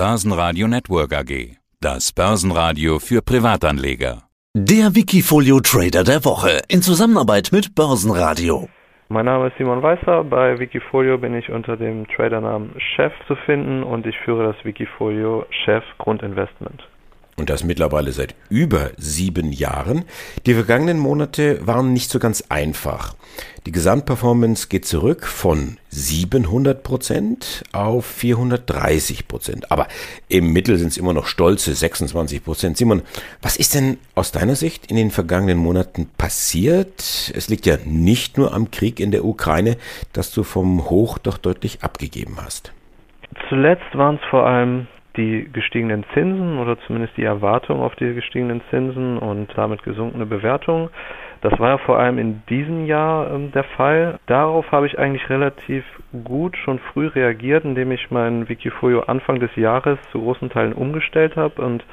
Börsenradio Network AG. Das Börsenradio für Privatanleger. Der Wikifolio Trader der Woche in Zusammenarbeit mit Börsenradio. Mein Name ist Simon Weißer. Bei Wikifolio bin ich unter dem Tradernamen Chef zu finden und ich führe das Wikifolio Chef Grundinvestment und das mittlerweile seit über sieben Jahren. Die vergangenen Monate waren nicht so ganz einfach. Die Gesamtperformance geht zurück von 700 Prozent auf 430 Prozent. Aber im Mittel sind es immer noch stolze 26 Prozent. Simon, was ist denn aus deiner Sicht in den vergangenen Monaten passiert? Es liegt ja nicht nur am Krieg in der Ukraine, dass du vom Hoch doch deutlich abgegeben hast. Zuletzt waren es vor allem die gestiegenen Zinsen oder zumindest die Erwartung auf die gestiegenen Zinsen und damit gesunkene Bewertungen. Das war ja vor allem in diesem Jahr ähm, der Fall. Darauf habe ich eigentlich relativ gut schon früh reagiert, indem ich mein Wikifolio Anfang des Jahres zu großen Teilen umgestellt habe und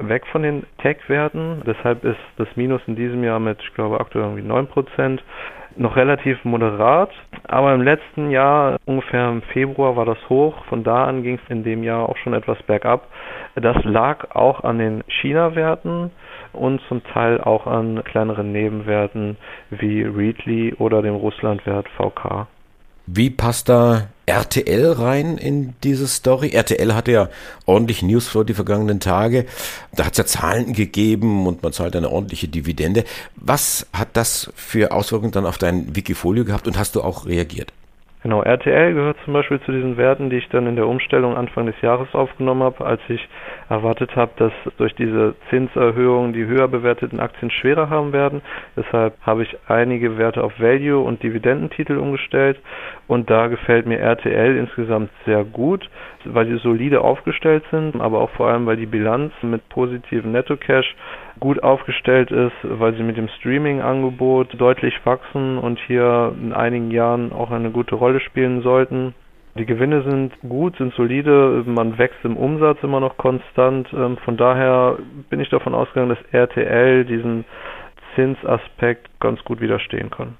weg von den Tech-Werten. Deshalb ist das Minus in diesem Jahr mit, ich glaube, aktuell irgendwie 9% noch relativ moderat. Aber im letzten Jahr, ungefähr im Februar, war das hoch. Von da an ging es in dem Jahr auch schon etwas bergab. Das lag auch an den China-Werten und zum Teil auch an kleineren Nebenwerten wie Readly oder dem Russland-Wert VK. Wie passt da RTL rein in diese Story? RTL hatte ja ordentlich Newsflow die vergangenen Tage. Da hat es ja Zahlen gegeben und man zahlt eine ordentliche Dividende. Was hat das für Auswirkungen dann auf dein Wikifolio gehabt und hast du auch reagiert? Genau, RTL gehört zum Beispiel zu diesen Werten, die ich dann in der Umstellung Anfang des Jahres aufgenommen habe, als ich erwartet habe, dass durch diese Zinserhöhung die höher bewerteten Aktien schwerer haben werden. Deshalb habe ich einige Werte auf Value und Dividendentitel umgestellt und da gefällt mir RTL insgesamt sehr gut, weil sie solide aufgestellt sind, aber auch vor allem, weil die Bilanz mit positivem Netto-Cash gut aufgestellt ist, weil sie mit dem Streaming-Angebot deutlich wachsen und hier in einigen Jahren auch eine gute Rolle spielen sollten. Die Gewinne sind gut, sind solide, man wächst im Umsatz immer noch konstant. Ähm, von daher bin ich davon ausgegangen, dass RTL diesen Zinsaspekt ganz gut widerstehen kann.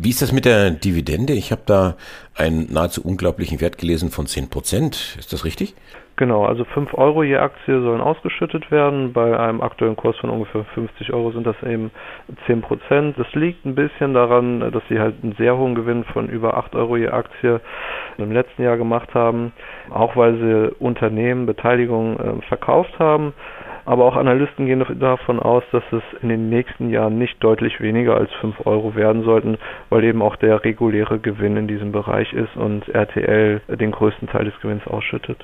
Wie ist das mit der Dividende? Ich habe da einen nahezu unglaublichen Wert gelesen von 10 Prozent. Ist das richtig? Genau, also 5 Euro je Aktie sollen ausgeschüttet werden. Bei einem aktuellen Kurs von ungefähr 50 Euro sind das eben 10 Prozent. Das liegt ein bisschen daran, dass sie halt einen sehr hohen Gewinn von über 8 Euro je Aktie im letzten Jahr gemacht haben, auch weil sie Unternehmen Beteiligung äh, verkauft haben. Aber auch Analysten gehen davon aus, dass es in den nächsten Jahren nicht deutlich weniger als 5 Euro werden sollten, weil eben auch der reguläre Gewinn in diesem Bereich ist und RTL den größten Teil des Gewinns ausschüttet.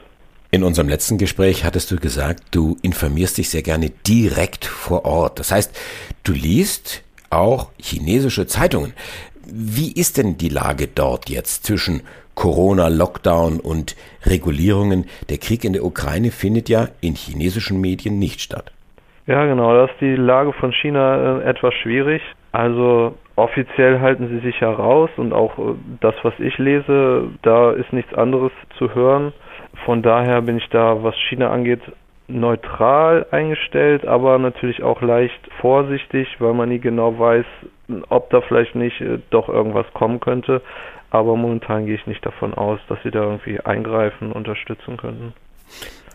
In unserem letzten Gespräch hattest du gesagt, du informierst dich sehr gerne direkt vor Ort. Das heißt, du liest auch chinesische Zeitungen. Wie ist denn die Lage dort jetzt zwischen Corona, Lockdown und Regulierungen? Der Krieg in der Ukraine findet ja in chinesischen Medien nicht statt. Ja, genau, da ist die Lage von China äh, etwas schwierig. Also offiziell halten sie sich ja raus und auch äh, das, was ich lese, da ist nichts anderes zu hören. Von daher bin ich da, was China angeht, neutral eingestellt, aber natürlich auch leicht vorsichtig, weil man nie genau weiß, ob da vielleicht nicht äh, doch irgendwas kommen könnte. Aber momentan gehe ich nicht davon aus, dass sie da irgendwie eingreifen, unterstützen könnten.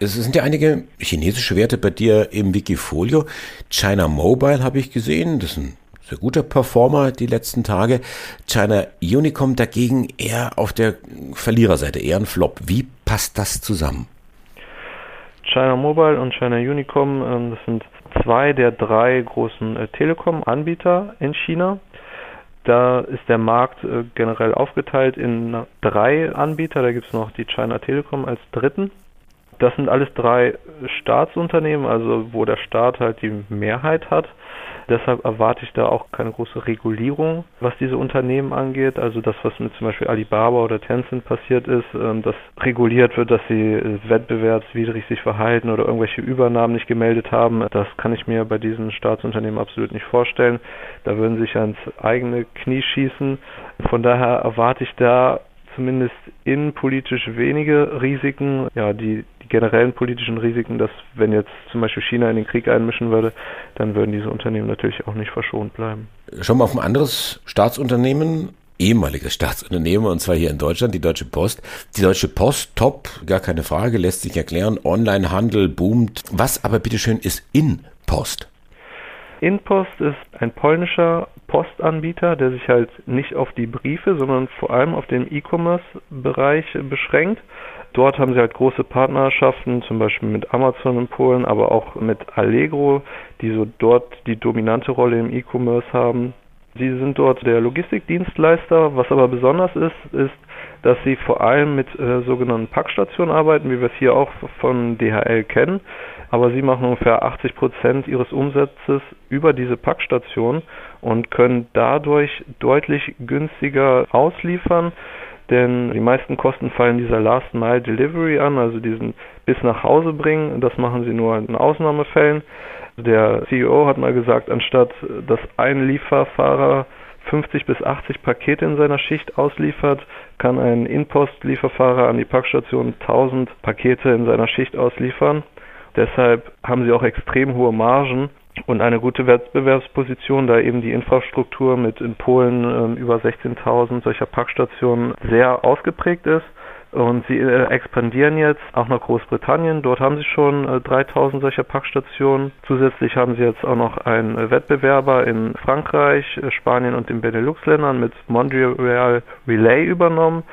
Es sind ja einige chinesische Werte bei dir im Wikifolio. China Mobile habe ich gesehen, das ist ein sehr guter Performer die letzten Tage. China Unicom dagegen eher auf der Verliererseite, eher ein Flop. Wie passt das zusammen? China Mobile und China Unicom, ähm, das sind zwei der drei großen äh, Telekom-Anbieter in China. Da ist der Markt äh, generell aufgeteilt in drei Anbieter. Da gibt es noch die China Telekom als dritten. Das sind alles drei Staatsunternehmen, also wo der Staat halt die Mehrheit hat. Deshalb erwarte ich da auch keine große Regulierung, was diese Unternehmen angeht. Also das, was mit zum Beispiel Alibaba oder Tencent passiert ist, ähm, dass reguliert wird, dass sie äh, wettbewerbswidrig sich verhalten oder irgendwelche Übernahmen nicht gemeldet haben, das kann ich mir bei diesen Staatsunternehmen absolut nicht vorstellen. Da würden sie sich ans eigene Knie schießen. Von daher erwarte ich da zumindest innenpolitisch wenige Risiken. Ja, die, die generellen politischen Risiken, dass wenn jetzt zum Beispiel China in den Krieg einmischen würde, dann würden diese Unternehmen natürlich auch nicht verschont bleiben. Schauen wir auf ein anderes Staatsunternehmen, ehemaliges Staatsunternehmer und zwar hier in Deutschland, die Deutsche Post. Die Deutsche Post, top, gar keine Frage, lässt sich erklären. Onlinehandel boomt. Was aber bitteschön ist InPost? InPost ist ein polnischer Postanbieter, der sich halt nicht auf die Briefe, sondern vor allem auf den E-Commerce-Bereich beschränkt. Dort haben sie halt große Partnerschaften, zum Beispiel mit Amazon in Polen, aber auch mit Allegro, die so dort die dominante Rolle im E-Commerce haben. Sie sind dort der Logistikdienstleister. Was aber besonders ist, ist, dass sie vor allem mit äh, sogenannten Packstationen arbeiten, wie wir es hier auch von DHL kennen. Aber sie machen ungefähr 80 Prozent ihres Umsatzes über diese Packstation und können dadurch deutlich günstiger ausliefern denn die meisten Kosten fallen dieser Last Mile Delivery an, also diesen bis nach Hause bringen. Das machen sie nur in Ausnahmefällen. Der CEO hat mal gesagt, anstatt dass ein Lieferfahrer 50 bis 80 Pakete in seiner Schicht ausliefert, kann ein Inpost-Lieferfahrer an die Packstation 1000 Pakete in seiner Schicht ausliefern. Deshalb haben sie auch extrem hohe Margen und eine gute Wettbewerbsposition, da eben die Infrastruktur mit in Polen äh, über 16.000 solcher Packstationen sehr ausgeprägt ist. Und sie äh, expandieren jetzt auch nach Großbritannien. Dort haben sie schon äh, 3000 solcher Packstationen. Zusätzlich haben sie jetzt auch noch einen äh, Wettbewerber in Frankreich, äh, Spanien und den Benelux-Ländern mit Montreal Relay übernommen.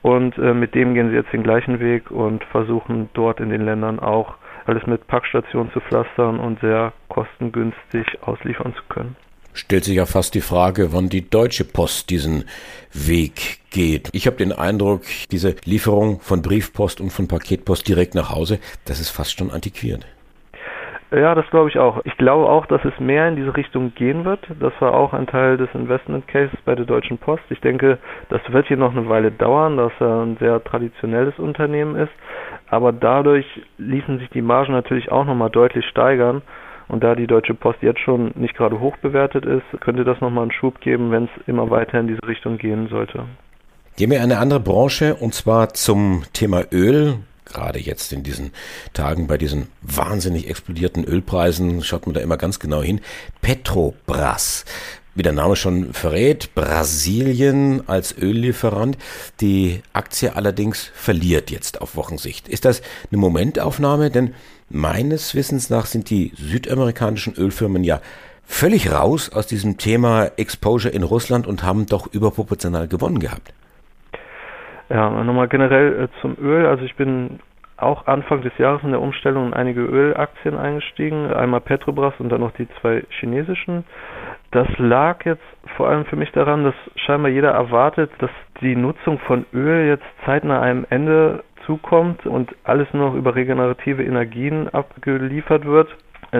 Und äh, mit dem gehen sie jetzt den gleichen Weg und versuchen dort in den Ländern auch alles mit Packstationen zu pflastern und sehr kostengünstig ausliefern zu können. Stellt sich ja fast die Frage, wann die Deutsche Post diesen Weg geht. Ich habe den Eindruck, diese Lieferung von Briefpost und von Paketpost direkt nach Hause, das ist fast schon antiquiert. Ja, das glaube ich auch. Ich glaube auch, dass es mehr in diese Richtung gehen wird. Das war auch ein Teil des Investment Cases bei der Deutschen Post. Ich denke, das wird hier noch eine Weile dauern, dass er ein sehr traditionelles Unternehmen ist. Aber dadurch ließen sich die Margen natürlich auch nochmal deutlich steigern. Und da die Deutsche Post jetzt schon nicht gerade hoch bewertet ist, könnte das nochmal einen Schub geben, wenn es immer weiter in diese Richtung gehen sollte. Gehen wir in eine andere Branche und zwar zum Thema Öl gerade jetzt in diesen Tagen bei diesen wahnsinnig explodierten Ölpreisen schaut man da immer ganz genau hin. Petrobras. Wie der Name schon verrät, Brasilien als Öllieferant. Die Aktie allerdings verliert jetzt auf Wochensicht. Ist das eine Momentaufnahme? Denn meines Wissens nach sind die südamerikanischen Ölfirmen ja völlig raus aus diesem Thema Exposure in Russland und haben doch überproportional gewonnen gehabt. Ja, nochmal generell äh, zum Öl. Also ich bin auch Anfang des Jahres in der Umstellung in einige Ölaktien eingestiegen. Einmal Petrobras und dann noch die zwei chinesischen. Das lag jetzt vor allem für mich daran, dass scheinbar jeder erwartet, dass die Nutzung von Öl jetzt zeitnah einem Ende zukommt und alles nur noch über regenerative Energien abgeliefert wird.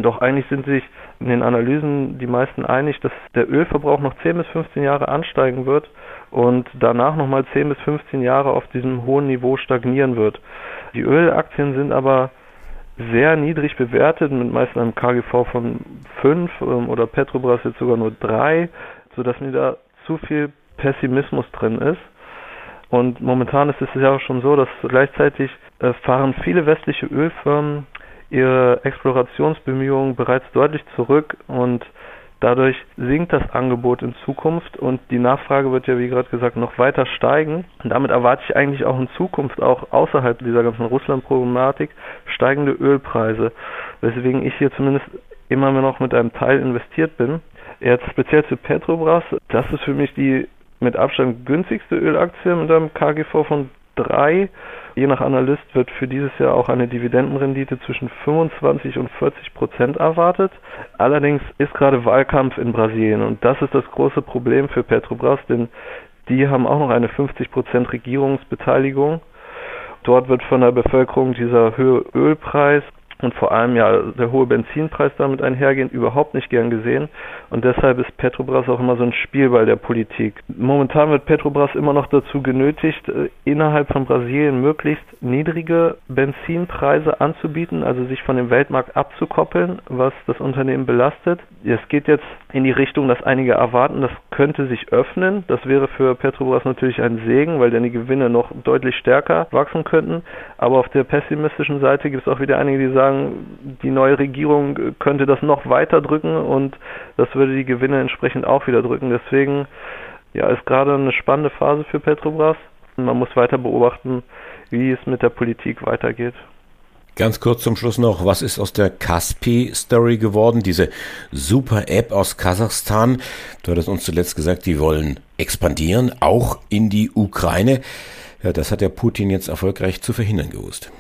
Doch eigentlich sind sich in den Analysen die meisten einig, dass der Ölverbrauch noch 10 bis 15 Jahre ansteigen wird und danach nochmal 10 bis 15 Jahre auf diesem hohen Niveau stagnieren wird. Die Ölaktien sind aber sehr niedrig bewertet, mit meist einem KGV von 5 ähm, oder Petrobras jetzt sogar nur 3, sodass mir da zu viel Pessimismus drin ist. Und momentan ist es ja auch schon so, dass gleichzeitig äh, fahren viele westliche Ölfirmen ihre Explorationsbemühungen bereits deutlich zurück und Dadurch sinkt das Angebot in Zukunft und die Nachfrage wird ja, wie gerade gesagt, noch weiter steigen. Und damit erwarte ich eigentlich auch in Zukunft, auch außerhalb dieser ganzen Russland-Problematik, steigende Ölpreise. Weswegen ich hier zumindest immer noch mit einem Teil investiert bin. Jetzt speziell zu Petrobras, das ist für mich die mit Abstand günstigste Ölaktie mit einem KGV von 3 Je nach Analyst wird für dieses Jahr auch eine Dividendenrendite zwischen 25 und 40 Prozent erwartet. Allerdings ist gerade Wahlkampf in Brasilien und das ist das große Problem für Petrobras, denn die haben auch noch eine 50 Prozent Regierungsbeteiligung. Dort wird von der Bevölkerung dieser höhere Ölpreis und vor allem ja der hohe Benzinpreis damit einhergehend überhaupt nicht gern gesehen und deshalb ist Petrobras auch immer so ein Spielball der Politik. Momentan wird Petrobras immer noch dazu genötigt, äh, innerhalb von Brasilien möglichst niedrige Benzinpreise anzubieten, also sich von dem Weltmarkt abzukoppeln, was das Unternehmen belastet. Es geht jetzt in die Richtung, dass einige erwarten, das könnte sich öffnen. Das wäre für Petrobras natürlich ein Segen, weil dann die Gewinne noch deutlich stärker wachsen könnten. Aber auf der pessimistischen Seite gibt es auch wieder einige, die sagen, die neue Regierung könnte das noch weiter drücken und das würde die Gewinne entsprechend auch wieder drücken. Deswegen Ja, ist gerade eine spannende Phase für Petrobras. Man muss weiter beobachten, wie es mit der Politik weitergeht. Ganz kurz zum Schluss noch, was ist aus der Kaspi-Story geworden? Diese super App aus Kasachstan. Du hattest uns zuletzt gesagt, die wollen expandieren, auch in die Ukraine. Ja, das hat der Putin jetzt erfolgreich zu verhindern gewusst.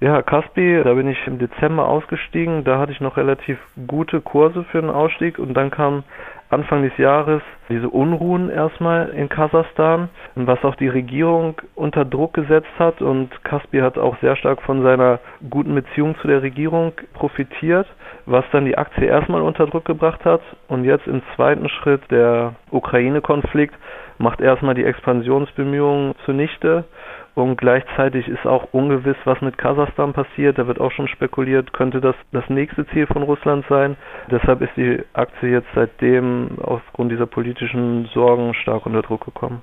Ja, Kaspi, da bin ich im Dezember ausgestiegen. Da hatte ich noch relativ gute Kurse für den Ausstieg und dann kam Anfang des Jahres diese Unruhen erstmal in Kasachstan, was auch die Regierung unter Druck gesetzt hat. Und Kaspi hat auch sehr stark von seiner guten Beziehung zu der Regierung profitiert, was dann die Aktie erstmal unter Druck gebracht hat. Und jetzt im zweiten Schritt der Ukraine-Konflikt macht erstmal die Expansionsbemühungen zunichte und gleichzeitig ist auch ungewiss, was mit Kasachstan passiert. Da wird auch schon spekuliert, könnte das das nächste Ziel von Russland sein. Deshalb ist die Aktie jetzt seitdem aufgrund dieser politischen Sorgen stark unter Druck gekommen.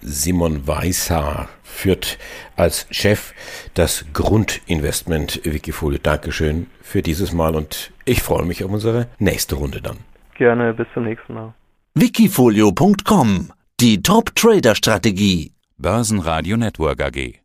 Simon Weishaar führt als Chef das Grundinvestment Wikifolio. Dankeschön für dieses Mal und ich freue mich auf unsere nächste Runde dann. Gerne, bis zum nächsten Mal. Wikifolio.com Die Top-Trader-Strategie Börsenradio Network AG.